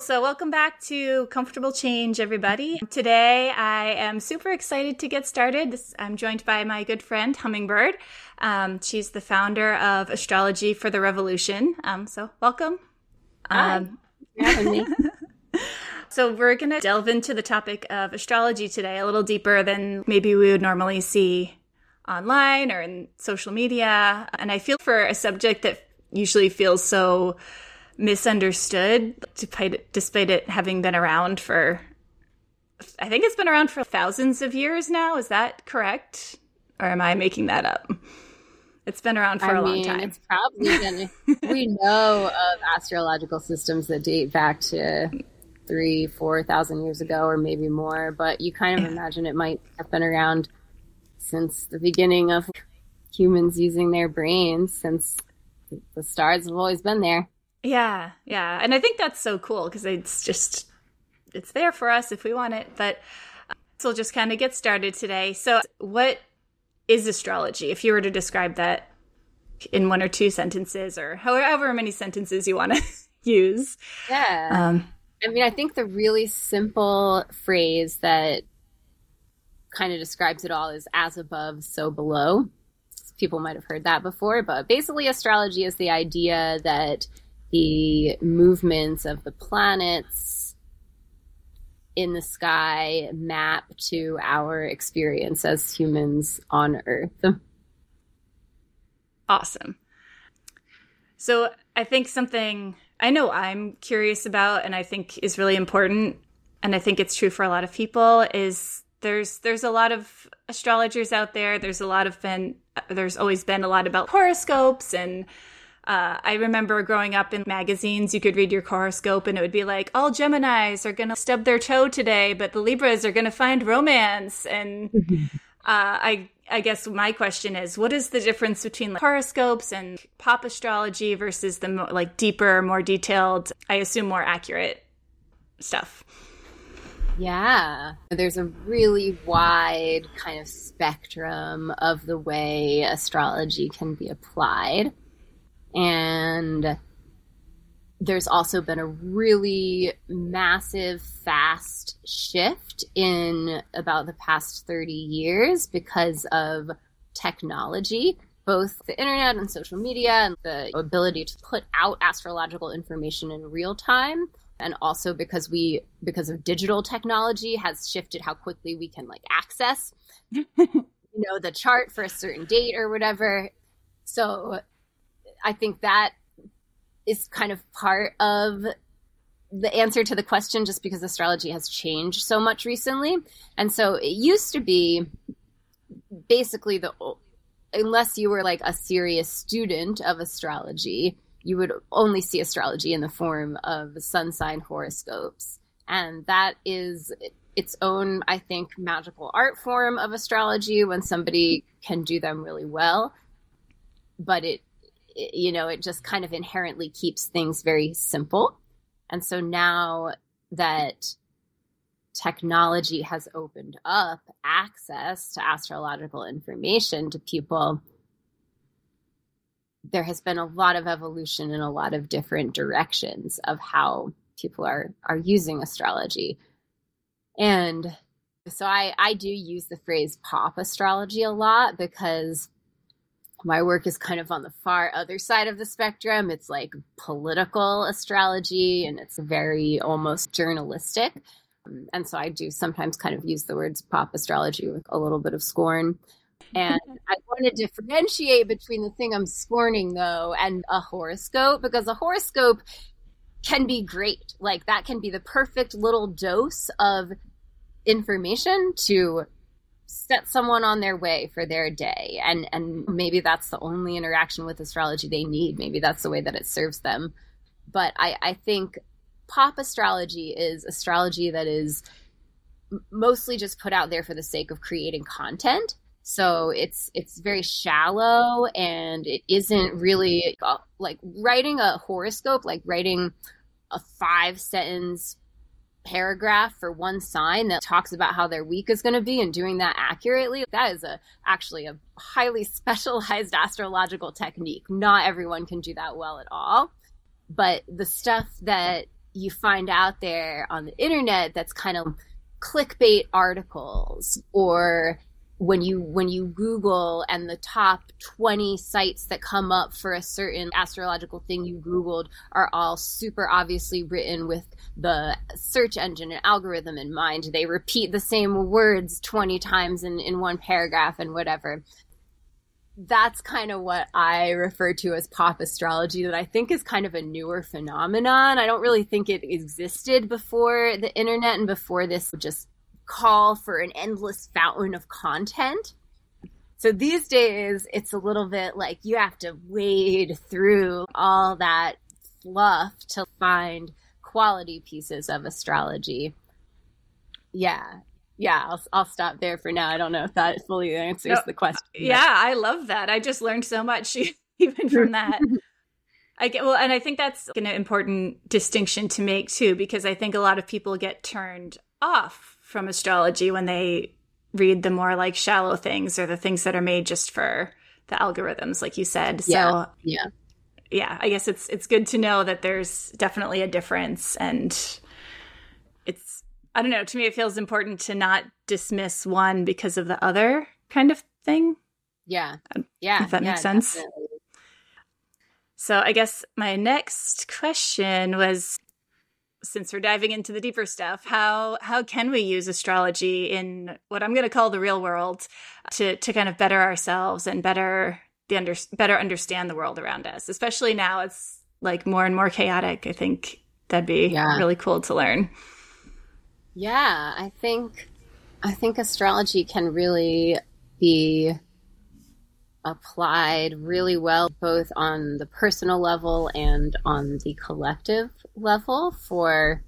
So, welcome back to Comfortable Change, everybody. Today, I am super excited to get started. This, I'm joined by my good friend, Hummingbird. Um, she's the founder of Astrology for the Revolution. Um, so, welcome. Hi. Um, having so, we're going to delve into the topic of astrology today a little deeper than maybe we would normally see online or in social media. And I feel for a subject that usually feels so misunderstood despite, despite it having been around for I think it's been around for thousands of years now. Is that correct? Or am I making that up? It's been around for I a mean, long time. It's probably been, we know of astrological systems that date back to three, four thousand years ago, or maybe more. But you kind of yeah. imagine it might have been around since the beginning of humans using their brains, since the stars have always been there. Yeah, yeah. And I think that's so cool because it's just, it's there for us if we want it. But uh, so we'll just kind of get started today. So, what is astrology? If you were to describe that in one or two sentences or however many sentences you want to use. Yeah. Um, I mean, I think the really simple phrase that kind of describes it all is as above, so below. People might have heard that before, but basically, astrology is the idea that the movements of the planets in the sky map to our experience as humans on Earth. Awesome. So I think something I know I'm curious about and I think is really important and I think it's true for a lot of people is there's there's a lot of astrologers out there. There's a lot of been there's always been a lot about horoscopes and uh, I remember growing up in magazines, you could read your horoscope and it would be like, all Geminis are going to stub their toe today, but the Libras are going to find romance. And uh, I, I guess my question is, what is the difference between like, horoscopes and pop astrology versus the more, like deeper, more detailed, I assume more accurate stuff? Yeah, there's a really wide kind of spectrum of the way astrology can be applied. And there's also been a really massive, fast shift in about the past 30 years because of technology, both the internet and social media, and the ability to put out astrological information in real time. And also because we, because of digital technology, has shifted how quickly we can like access, you know, the chart for a certain date or whatever. So I think that is kind of part of the answer to the question just because astrology has changed so much recently. And so it used to be basically the unless you were like a serious student of astrology, you would only see astrology in the form of sun sign horoscopes. And that is its own, I think, magical art form of astrology when somebody can do them really well. But it you know, it just kind of inherently keeps things very simple. And so now that technology has opened up access to astrological information to people, there has been a lot of evolution in a lot of different directions of how people are are using astrology. And so I, I do use the phrase pop astrology a lot because my work is kind of on the far other side of the spectrum. It's like political astrology and it's very almost journalistic. And so I do sometimes kind of use the words pop astrology with a little bit of scorn. And I want to differentiate between the thing I'm scorning, though, and a horoscope, because a horoscope can be great. Like, that can be the perfect little dose of information to set someone on their way for their day. And and maybe that's the only interaction with astrology they need. Maybe that's the way that it serves them. But i i think pop astrology is astrology that is mostly just put out there for the sake of creating content. So it's it's very shallow and it isn't really uh, like writing a horoscope like writing a five sentence paragraph for one sign that talks about how their week is going to be and doing that accurately that is a actually a highly specialized astrological technique. Not everyone can do that well at all. But the stuff that you find out there on the internet that's kind of clickbait articles or when you when you google and the top 20 sites that come up for a certain astrological thing you googled are all super obviously written with the search engine and algorithm in mind they repeat the same words 20 times in in one paragraph and whatever that's kind of what I refer to as pop astrology that I think is kind of a newer phenomenon. I don't really think it existed before the internet and before this just call for an endless fountain of content. So these days, it's a little bit like you have to wade through all that fluff to find quality pieces of astrology. Yeah yeah, I'll, I'll stop there for now. I don't know if that fully answers no, the question. Yeah, I love that. I just learned so much even from that. I get well, and I think that's an important distinction to make too, because I think a lot of people get turned off from astrology when they read the more like shallow things or the things that are made just for the algorithms, like you said. Yeah. So yeah, yeah. I guess it's it's good to know that there's definitely a difference, and it's I don't know. To me, it feels important to not dismiss one because of the other kind of thing. Yeah. Um, yeah. If that yeah, makes sense. Definitely. So I guess my next question was since we're diving into the deeper stuff, how how can we use astrology in what I'm going to call the real world to to kind of better ourselves and better the under, better understand the world around us, especially now it's like more and more chaotic. I think that'd be yeah. really cool to learn. Yeah, I think I think astrology can really be applied really well both on the personal level and on the collective level for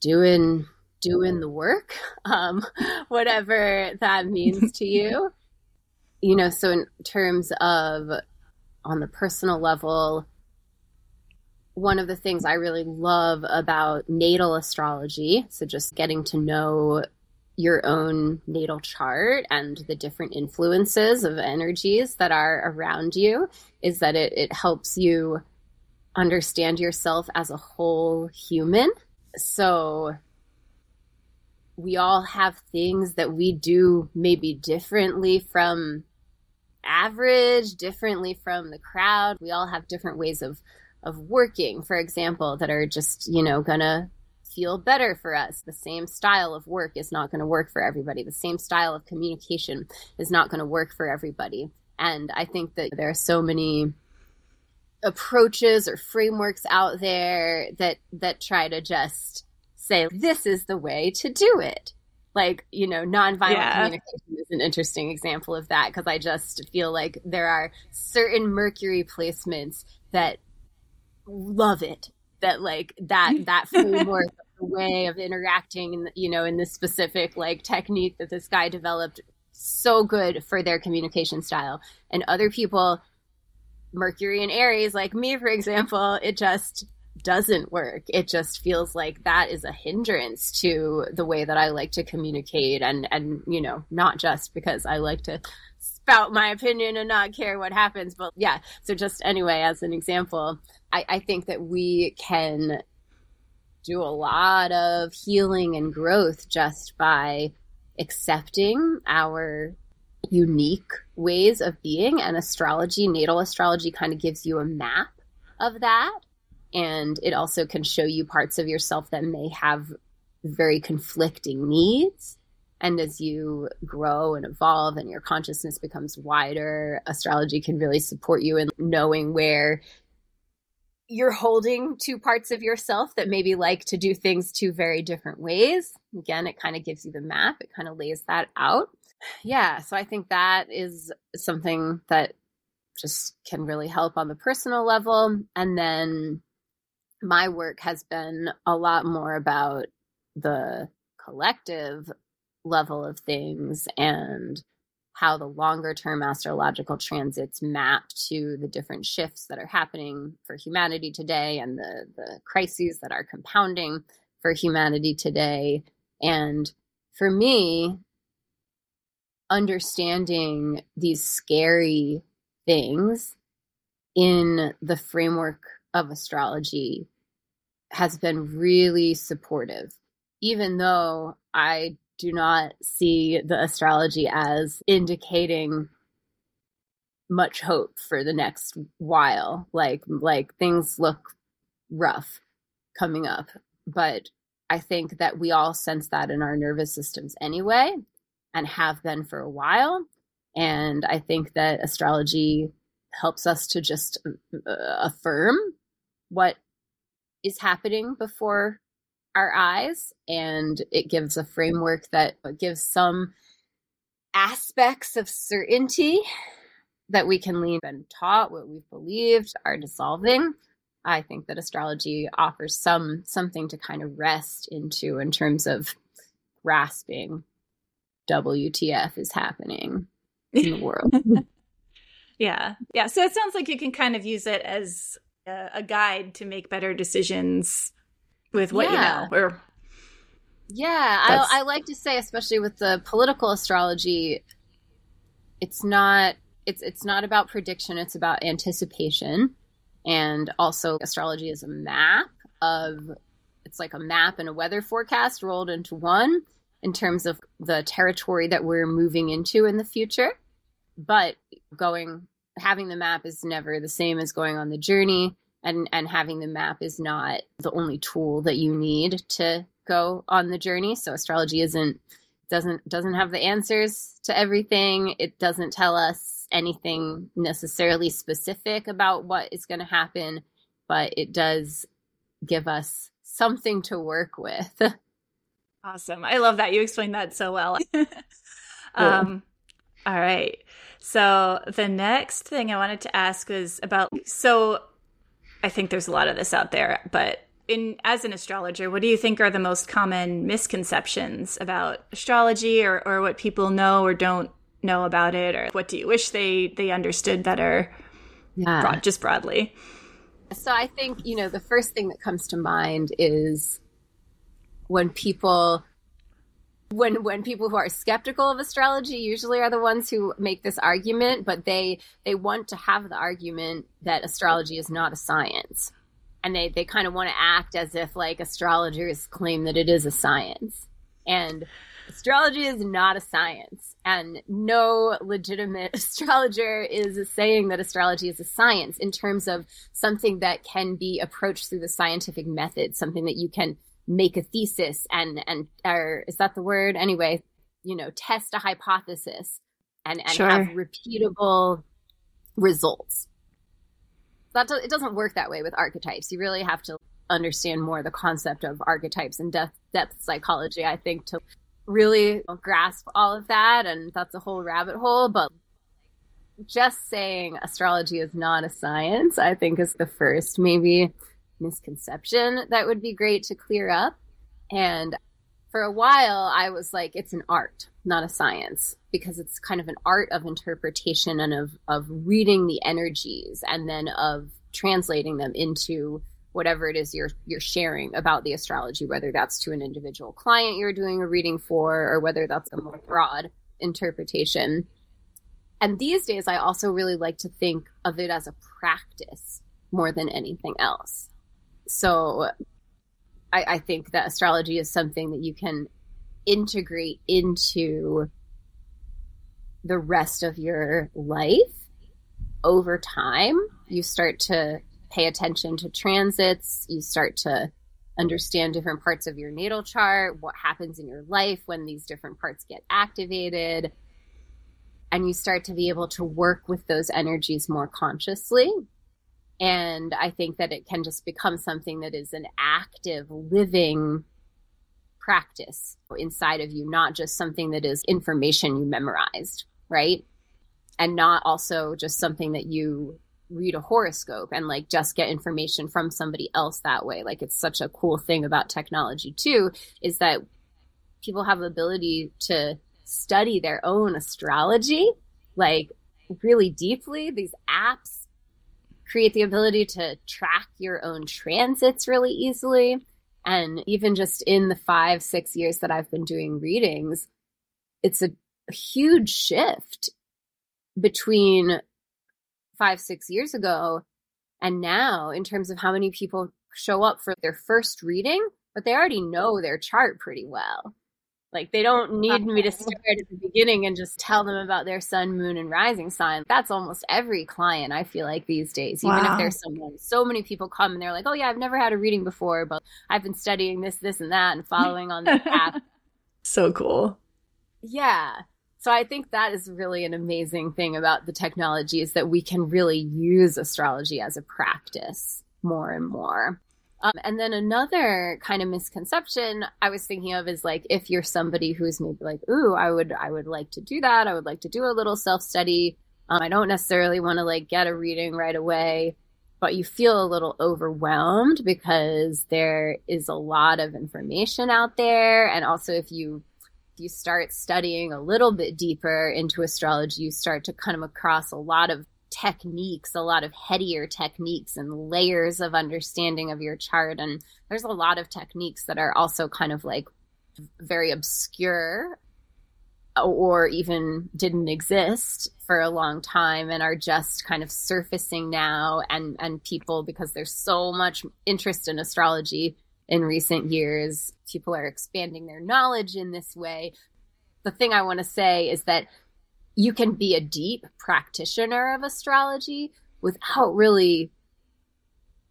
doing doing the work um, whatever that means to you. You know so in terms of on the personal level one of the things I really love about natal astrology, so just getting to know your own natal chart and the different influences of energies that are around you, is that it, it helps you understand yourself as a whole human. So we all have things that we do maybe differently from average, differently from the crowd. We all have different ways of of working, for example, that are just, you know, gonna feel better for us. The same style of work is not going to work for everybody. The same style of communication is not going to work for everybody. And I think that there are so many approaches or frameworks out there that that try to just say this is the way to do it. Like, you know, nonviolent yeah. communication is an interesting example of that because I just feel like there are certain Mercury placements that love it that like that that framework way of interacting you know in this specific like technique that this guy developed so good for their communication style. And other people mercury and aries like me for example it just doesn't work. It just feels like that is a hindrance to the way that i like to communicate and and you know not just because i like to spout my opinion and not care what happens but yeah. So just anyway as an example I, I think that we can do a lot of healing and growth just by accepting our unique ways of being. And astrology natal astrology kind of gives you a map of that. And it also can show you parts of yourself that may have very conflicting needs. And as you grow and evolve and your consciousness becomes wider astrology can really support you in knowing where you're holding two parts of yourself that maybe like to do things two very different ways. Again, it kind of gives you the map, it kind of lays that out. Yeah, so I think that is something that just can really help on the personal level. And then my work has been a lot more about the collective level of things and how the longer term astrological transits map to the different shifts that are happening for humanity today and the, the crises that are compounding for humanity today. And for me, understanding these scary things in the framework of astrology has been really supportive, even though I do not see the astrology as indicating much hope for the next while. Like like things look rough coming up, but I think that we all sense that in our nervous systems anyway and have been for a while. And I think that astrology helps us to just uh, affirm what is happening before our eyes and it gives a framework that gives some aspects of certainty that we can lean and taught what we've believed are dissolving. I think that astrology offers some something to kind of rest into in terms of grasping wtf is happening in the world. Yeah. Yeah. So it sounds like you can kind of use it as a, a guide to make better decisions with what yeah. you know or yeah I, I like to say especially with the political astrology it's not it's it's not about prediction it's about anticipation. And also astrology is a map of it's like a map and a weather forecast rolled into one in terms of the territory that we're moving into in the future. But going having the map is never the same as going on the journey and and having the map is not the only tool that you need to go on the journey. So astrology isn't doesn't doesn't have the answers to everything. It doesn't tell us anything necessarily specific about what is going to happen but it does give us something to work with. Awesome. I love that you explained that so well. Um all right. So the next thing i wanted to ask was about so I think there's a lot of this out there, but in as an astrologer, what do you think are the most common misconceptions about astrology or, or what people know or don't know about it? Or what do you wish they they understood better? Yeah. broad, just broadly. So i think you know the first thing that comes to mind is when people when when people who are skeptical of astrology usually are the ones who make this argument but they they want to have the argument that astrology is not a science. And they they kind of want to act as if like astrologers claim that it is a science. And astrology is not a science. And no legitimate astrologer is saying that astrology is a science in terms of something that can be approached through the scientific method something that you can make a thesis and and or is that the word? Anyway you know test a hypothesis and and sure. have repeatable results. That do, it doesn't work that way with archetypes. You really have to understand more the concept of archetypes and depth depth psychology i think to really grasp all of that and that's a whole rabbit hole but just saying astrology is not a science i think is the first maybe misconception that would be great to clear up. And for a while, I was like, it's an art, not a science, because it's kind of an art of interpretation and of, of reading the energies and then of translating them into whatever it is you're you're sharing about the astrology, whether that's to an individual client you're doing a reading for, or whether that's a more broad interpretation. And these days, I also really like to think of it as a practice more than anything else so I, I think that astrology is something that you can integrate into the rest of your life over time. You start to pay attention to transits, you start to understand different parts of your natal chart, what happens in your life when these different parts get activated. And you start to be able to work with those energies more consciously and I think that it can just become something that is an active, living practice inside of you, not just something that is information you memorized, right? And not also just something that you read a horoscope and like just get information from somebody else that way. Like it's such a cool thing about technology too, is that people have ability to study their own astrology like really deeply. These apps create the ability to track your own transits really easily. And even just in the five, six years that I've been doing readings, it's a, huge shift between five, six years ago and now in terms of how many people show up for their first reading, but they already know their chart pretty well. Like they don't need me to uh-huh. start at the beginning and just tell them about their sun, moon, and rising sign. That's almost every client I feel like these days. Even wow. if there's someone, so many people come and they're like, "Oh yeah, I've never had a reading before, but I've been studying this, this, and that, and following on the path." so cool. Yeah. So I think that is really an amazing thing about the technology is that we can really use astrology as a practice more and more. Um, and then another kind of misconception I was thinking of is like if you're somebody who's maybe like, ooh, I would I would like to do that. I would like to do a little self study. Um, I don't necessarily want to like get a reading right away, but you feel a little overwhelmed because there is a lot of information out there, and also if you if you start studying a little bit deeper into astrology, you start to come across a lot of techniques, a lot of headier techniques and layers of understanding of your chart. And there's a lot of techniques that are also kind of like very obscure or even didn't exist for a long time and are just kind of surfacing now and and people because there's so much interest in astrology in recent years people are expanding their knowledge in this way the thing i want to say is that you can be a deep practitioner of astrology without really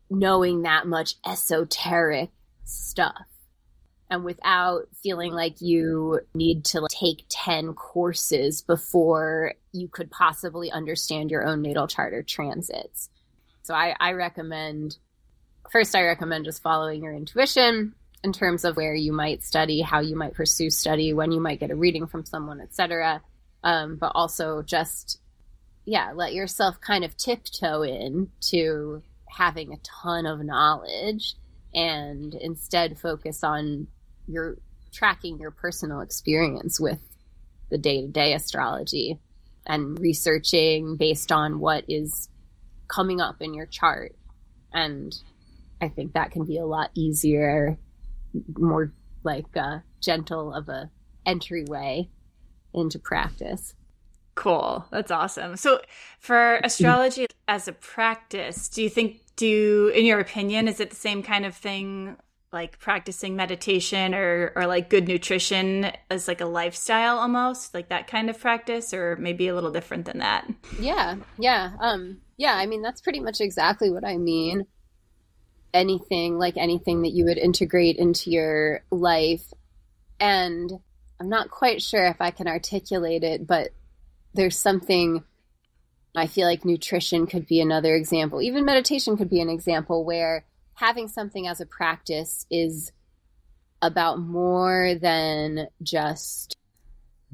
knowing that much esoteric stuff and without feeling like you need to take 10 courses before you could possibly understand your own natal chart or transits. So I, I recommend, first, I recommend just following your intuition in terms of where you might study, how you might pursue study, when you might get a reading from someone, etc um, but also just yeah, let yourself kind of tiptoe in to having a ton of knowledge and instead focus on your tracking your personal experience with the day-to-day astrology and researching based on what is coming up in your chart. And i think that can be a lot easier more like a gentle of a entryway into practice. Cool. That's awesome. So, for astrology as a practice, do you think, do, in your opinion, is it the same kind of thing like practicing meditation or, or like good nutrition as like a lifestyle almost, like that kind of practice, or maybe a little different than that? Yeah. Yeah. Um, yeah. I mean, that's pretty much exactly what I mean. Anything like anything that you would integrate into your life. And I'm not quite sure if I can articulate it, but there's something I feel like nutrition could be another example. Even meditation could be an example where having something as a practice is about more than just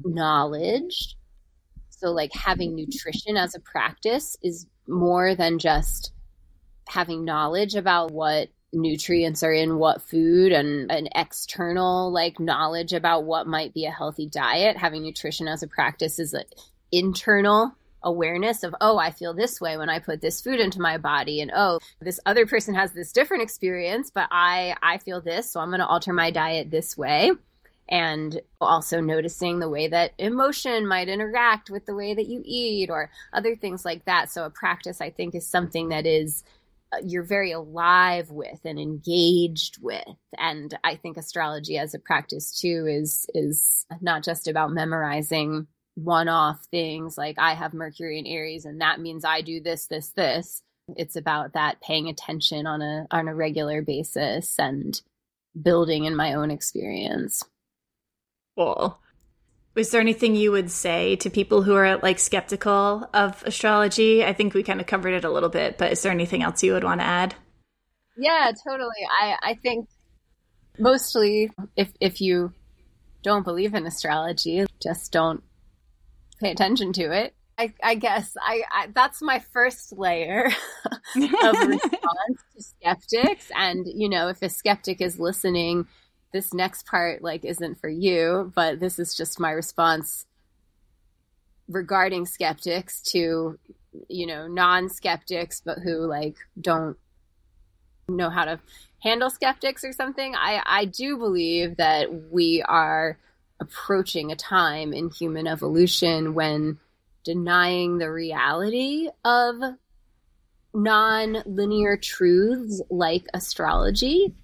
knowledge. So, like having nutrition as a practice is more than just having knowledge about what nutrients are in what food and an external like knowledge about what might be a healthy diet. Having nutrition as a practice is an internal awareness of oh i feel this way when i put this food into my body and oh this other person has this different experience but i i feel this so i'm going to alter my diet this way. And also noticing the way that emotion might interact with the way that you eat or other things like that. So a practice i think is something that is you're very alive with and engaged with. And i think astrology as a practice too is is not just about memorizing one-off things like i have mercury in aries and that means i do this this this. It's about that paying attention on a on a regular basis and building in my own experience. Cool is there anything you would say to people who are like skeptical of astrology? I think we kind of covered it a little bit, but is there anything else you would want to add? Yeah, totally. I, I think mostly if if you don't believe in astrology, just don't pay attention to it. I, I guess I, I, that's my first layer of response to skeptics. And you know, if a skeptic is listening this next part like isn't for you, but this is just my response regarding skeptics to you know non-skeptics but who like don't know how to handle skeptics or something. I I do believe that we are approaching a time in human evolution when denying the reality of non-linear truths like astrology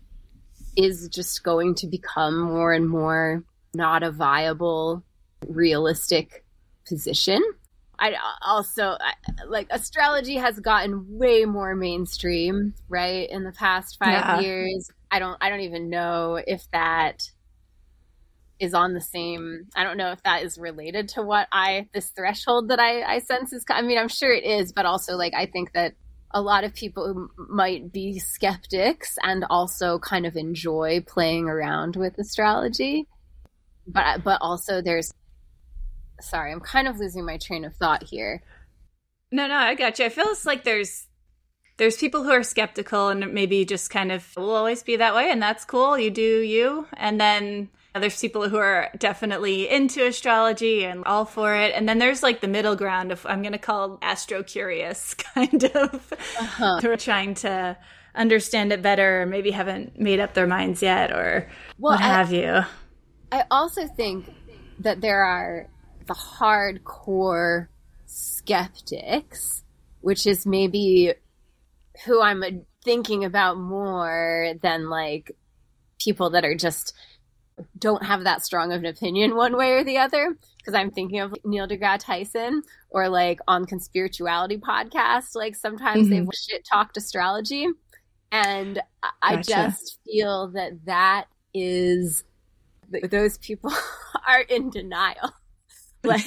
is just going to become more and more not a viable realistic position i also I, like astrology has gotten way more mainstream right in the past 5 yeah. years i don't i don't even know if that is on the same i don't know if that is related to what i this threshold that i i sense is i mean i'm sure it is but also like i think that a lot of people might be skeptics and also kind of enjoy playing around with astrology. But but also there's sorry i'm kind of losing my train of thought here. No no i got you. I feel it's like there's there's people who are skeptical and maybe just kind of will always be that way and that's cool. You do you. And then there's people who are definitely into astrology and all for it. And then there's like the middle ground of, I'm going to call astro curious kind of, uh-huh. who are trying to understand it better or maybe haven't made up their minds yet or well, what I, have you. I also think that there are the hardcore skeptics, which is maybe who I'm thinking about more than like people that are just don't have that strong of an opinion one way or the other because I'm thinking of Neil deGrasse Tyson or like on conspirituality podcasts. Like sometimes mm-hmm. they've shit talked astrology, and I just feel that that is those people are in denial. Like,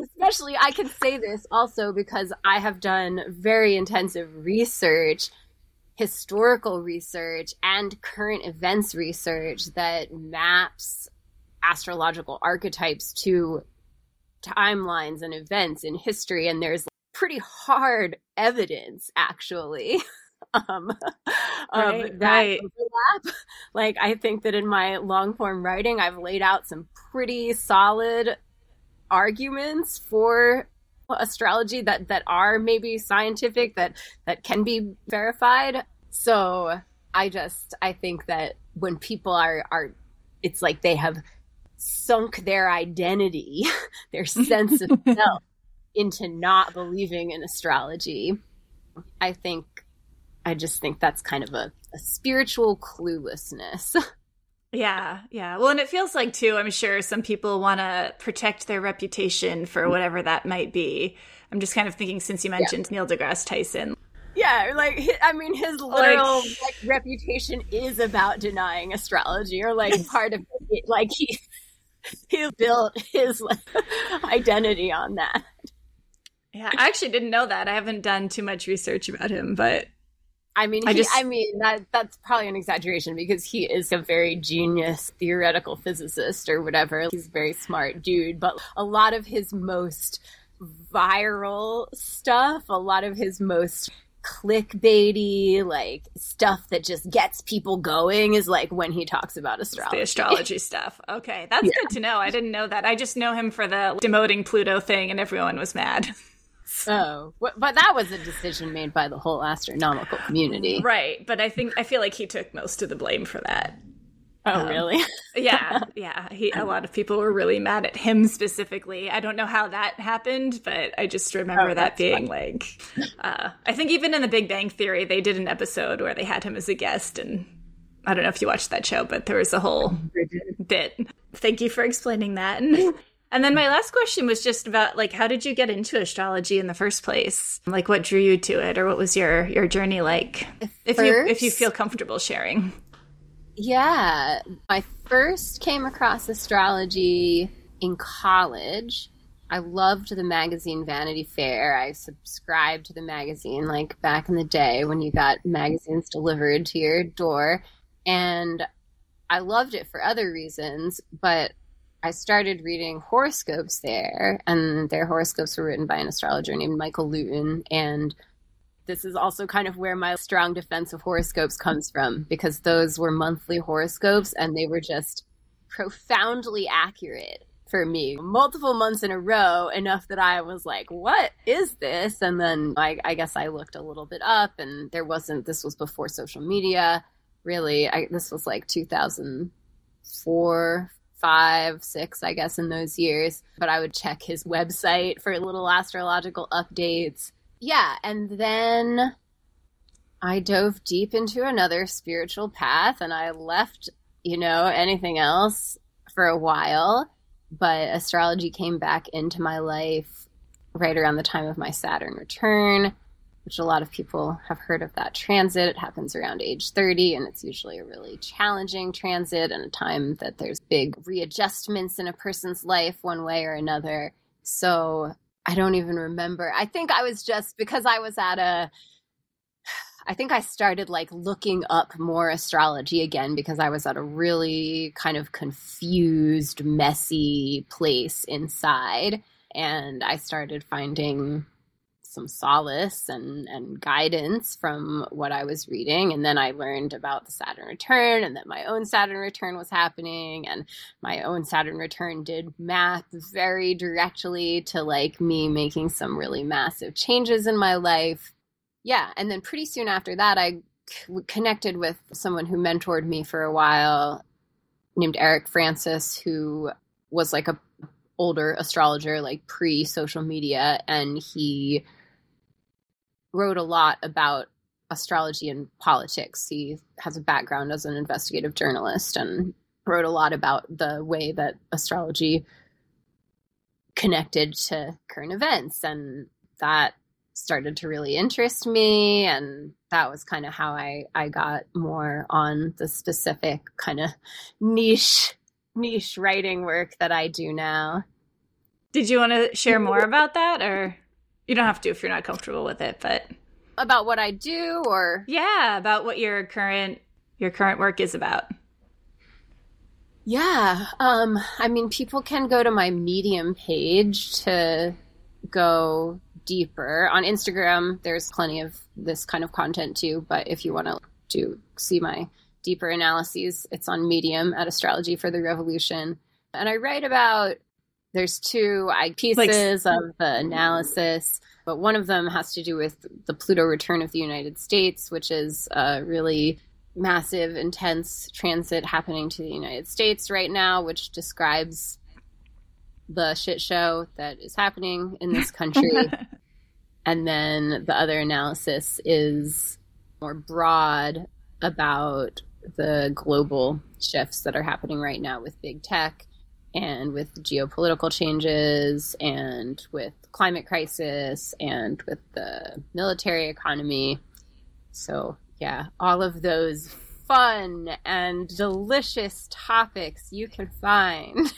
especially I can say this also because I have done very intensive research historical research and current events research that maps astrological archetypes to timelines and events in history and there's pretty hard evidence actually um, right, of that right. overlap. Like I think that in my long form writing, I've laid out some pretty solid arguments for astrology that that are maybe scientific that that can be verified. So i just i think that when people are are it's like they have sunk their identity their sense of self into not believing in astrology. I think i just think that's kind of a, a spiritual cluelessness Yeah, yeah. Well, and it feels like too, I'm sure some people want to protect their reputation for mm-hmm. whatever that might be. I'm just kind of thinking since you mentioned yeah. Neil deGrasse Tyson. Yeah, like I mean, his literal like, like, reputation is about denying astrology, or like part of it. Like he he built his like, identity on that. Yeah, I actually didn't know that. I haven't done too much research about him, but I mean, he, I, just, I mean that that's probably an exaggeration because he is a very genius theoretical physicist or whatever. He's a very smart dude, but a lot of his most viral stuff, a lot of his most clickbaity like stuff that just gets people going is like when he talks about astrology. The astrology stuff. Okay, that's yeah. good to know. I didn't know that. I just know him for the demoting Pluto thing, and everyone was mad. Oh, but that was a decision made by the whole astronomical community, right? But I think I feel like he took most of the blame for that. Oh, um, really? yeah, yeah. He, a lot of people were really mad at him specifically. I don't know how that happened, but I just remember oh, that being like. Uh, I think even in The Big Bang Theory, they did an episode where they had him as a guest, and I don't know if you watched that show, but there was a whole bit. Thank you for explaining that. And then my last question was just about like how did you get into astrology in the first place? Like what drew you to it or what was your your journey like? If you if you feel comfortable sharing. Yeah, I first came across astrology in college. I loved the magazine Vanity Fair. I subscribed to the magazine like back in the day when you got magazines delivered to your door. And I loved it for other reasons, but I started reading horoscopes there, and their horoscopes were written by an astrologer named Michael Lutin. And this is also kind of where my strong defense of horoscopes comes from because those were monthly horoscopes and they were just profoundly accurate for me multiple months in a row enough that i was like what is this and then I, I, guess i looked a little bit up and there wasn't this was before social media really I, this was like 2004 five six i guess in those years but i would check his website for little astrological updates yeah, and then I dove deep into another spiritual path and I left, you know, anything else for a while. But astrology came back into my life right around the time of my Saturn return, which a lot of people have heard of that transit. It happens around age 30, and it's usually a really challenging transit and a time that there's big readjustments in a person's life, one way or another. So I don't even remember. I think I was just because I was at a I think I started like looking up more astrology again because I was at a really kind of confused, messy place inside. And I started finding some solace and, and guidance from what I was reading. And then I learned about the Saturn return and that my own Saturn return was happening. And my own Saturn return did map very directly to like me making some really massive changes in my life yeah, and then pretty soon after that, I c- connected with someone who mentored me for a while, named Eric Francis, who was like a older astrologer, like pre social media, and he wrote a lot about astrology and politics. He has a background as an investigative journalist and wrote a lot about the way that astrology connected to current events and that started to really interest me and that was kind of how I, I got more on the specific kind of niche niche writing work that I do now. Did you want to share more about that or you don't have to if you're not comfortable with it, but about what I do or Yeah, about what your current your current work is about. Yeah, um I mean people can go to my Medium page to go deeper. On Instagram, there's plenty of this kind of content too, but if you want to do see my deeper analyses, it's on Medium at Astrology for the Revolution. And I write about there's two pieces like, of the analysis, but one of them has to do with the Pluto return of the United States, which is a really massive, intense transit happening to the United States right now, which describes the shit show that is happening in this country. and then the other analysis is more broad about the global shifts that are happening right now with big tech and with geopolitical changes and with climate crisis and with the military economy. So, yeah, all of those fun and delicious topics you can find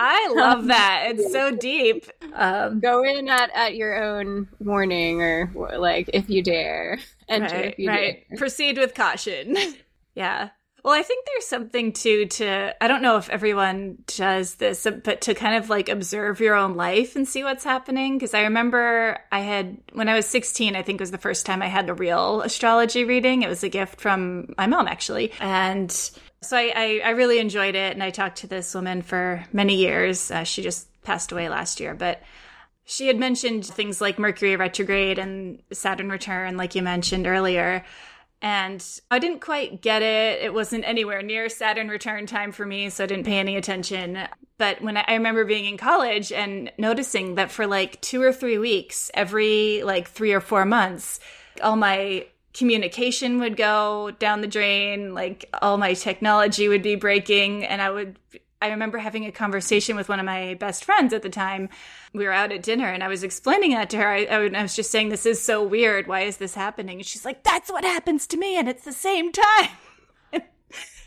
I love that. It's so deep. Um, Go in at, at your own warning, or like if you dare. Enter right, you right. Dare. Proceed with caution. yeah. Well, I think there's something too to I don't know if everyone does this, but to kind of like observe your own life and see what's happening. Because I remember I had when I was 16, I think was the first time I had a real astrology reading. It was a gift from my mom actually, and so I, I, I, really enjoyed it, and I talked to this woman for many years. Uh, she just passed away last year, but she had mentioned things like Mercury retrograde and Saturn return, like you mentioned earlier. And I didn't quite get it. It wasn't anywhere near Saturn return time for me, so I didn't pay any attention. But when I, I remember being in college and noticing that for like two or three weeks, every like three or four months, all my communication would go down the drain like all my technology would be breaking and i would i remember having a conversation with one of my best friends at the time. We were out at dinner and i was explaining that to her. I, I, was just saying this is so weird. Why is this happening? And she's like that's what happens to me and it's the same time.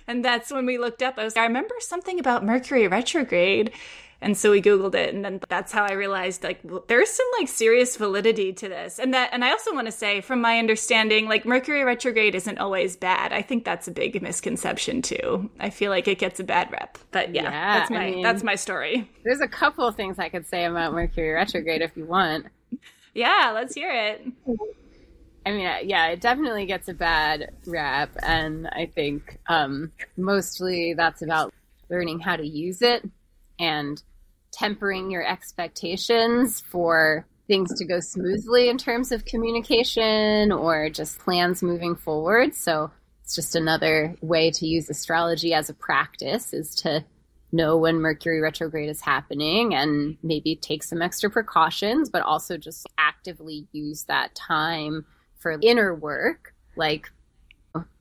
And that's when we looked up. I was i remember something about mercury retrograde and so we Googled it. And then that's how I realized like there's some like serious validity to this. And that, and I also want to say from my understanding, like Mercury retrograde isn't always bad. I think that's a big misconception too. I feel like it gets a bad rep, but yeah, yeah that's my, I mean, that's my story. There's a couple of things I could say about Mercury retrograde if you want. Yeah, let's hear it. I mean, yeah, it definitely gets a bad rap, and I think um, mostly that's about learning how to use it and tempering your expectations for things to go smoothly in terms of communication or just plans moving forward. So it's just another way to use astrology as a practice is to know when Mercury retrograde is happening and maybe take some extra precautions, but also just actively use that time for inner work, like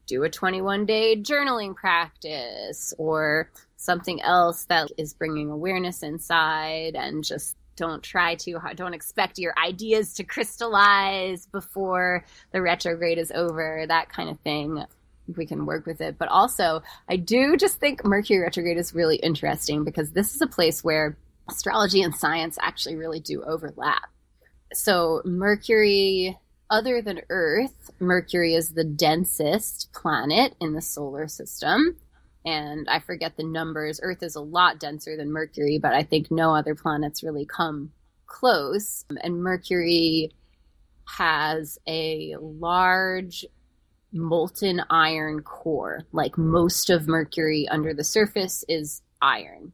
do a 21 day journaling practice or something else that is bringing awareness inside and just don't try too hard. Don't expect your ideas to crystallize before the retrograde is over, that kind of thing. We can work with it. But also, I do just think Mercury retrograde is really interesting because this is a place where astrology and science actually really do overlap. So, Mercury, other than Earth, Mercury is the densest planet in the solar system and I forget the numbers. Earth is a lot denser than Mercury, but I think no other planets really come close. And Mercury has a large molten iron core. Like most of Mercury under the surface is iron.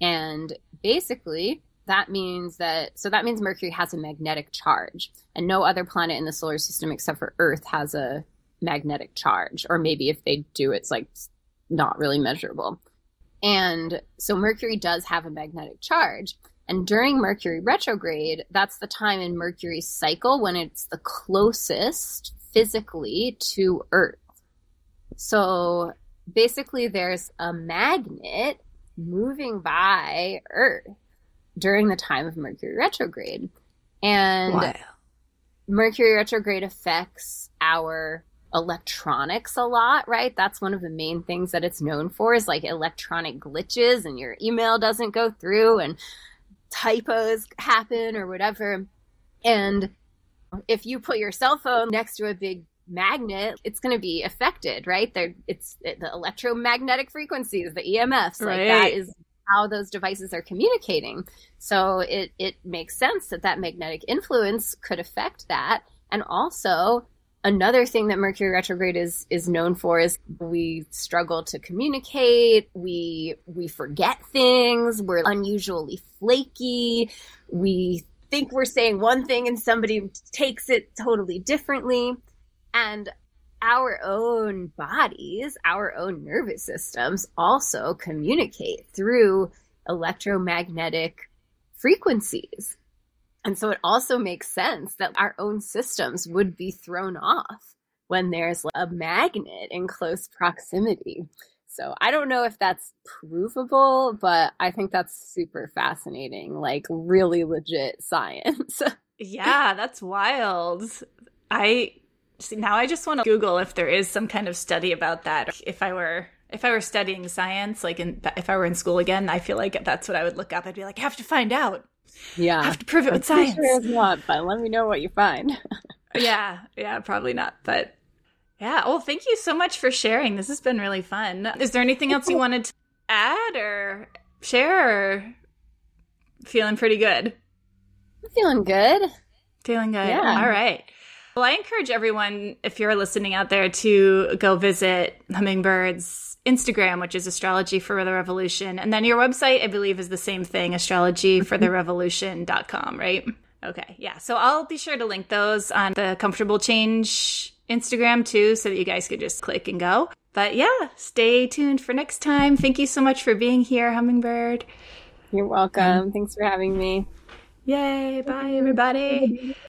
And basically, that means that so that means Mercury has a magnetic charge, and no other planet in the solar system except for Earth has a magnetic charge. Or maybe if they do, it's like not really measurable. And so Mercury does have a magnetic charge. And during Mercury retrograde, that's the time in Mercury's cycle when it's the closest physically to Earth. So basically, there's a magnet moving by Earth during the time of Mercury retrograde. And wow. Mercury retrograde affects our electronics a lot, right? That's one of the main things that it's known for is like electronic glitches and your email doesn't go through and typos happen or whatever. And if you put your cell phone next to a big magnet, it's going to be affected, right? There, it's the electromagnetic frequencies, the EMFs, right. like that is how those devices are communicating. So it it makes sense that that magnetic influence could affect that, and also another thing that Mercury retrograde is is known for is we struggle to communicate, we we forget things, we're unusually flaky, we think we're saying one thing and somebody takes it totally differently. And our own bodies, our own nervous systems also communicate through electromagnetic frequencies. And so it also makes sense that our own systems would be thrown off when there's a magnet in close proximity. So I don't know if that's provable, but I think that's super fascinating, like really legit science. yeah, that's wild. I see now I just want to Google if there is some kind of study about that. If I were if I were studying science, like in, if I were in school again, I feel like that's what I would look up. I'd be like, I have to find out. Yeah. I have to prove it with science. Sure it's not, but let me know what you find. yeah, yeah, probably not. But yeah, well, thank you so much for sharing. This has been really fun. Is there anything else you wanted to add or share or feeling pretty good? I'm feeling good. Feeling good. Yeah. All right. Well, I encourage everyone, if you're listening out there, to go visit Hummingbird's Instagram, which is Astrology for the Revolution. And then your website, I believe, is the same thing, astrologyfortherevolution.com, mm-hmm. right? Okay, yeah. So I'll be sure to link those on the Comfortable Change Instagram too, so that you guys could just click and go. But yeah, stay tuned for next time. Thank you so much for being here, Hummingbird. You're welcome. Thanks for having me. Yay. Bye, everybody.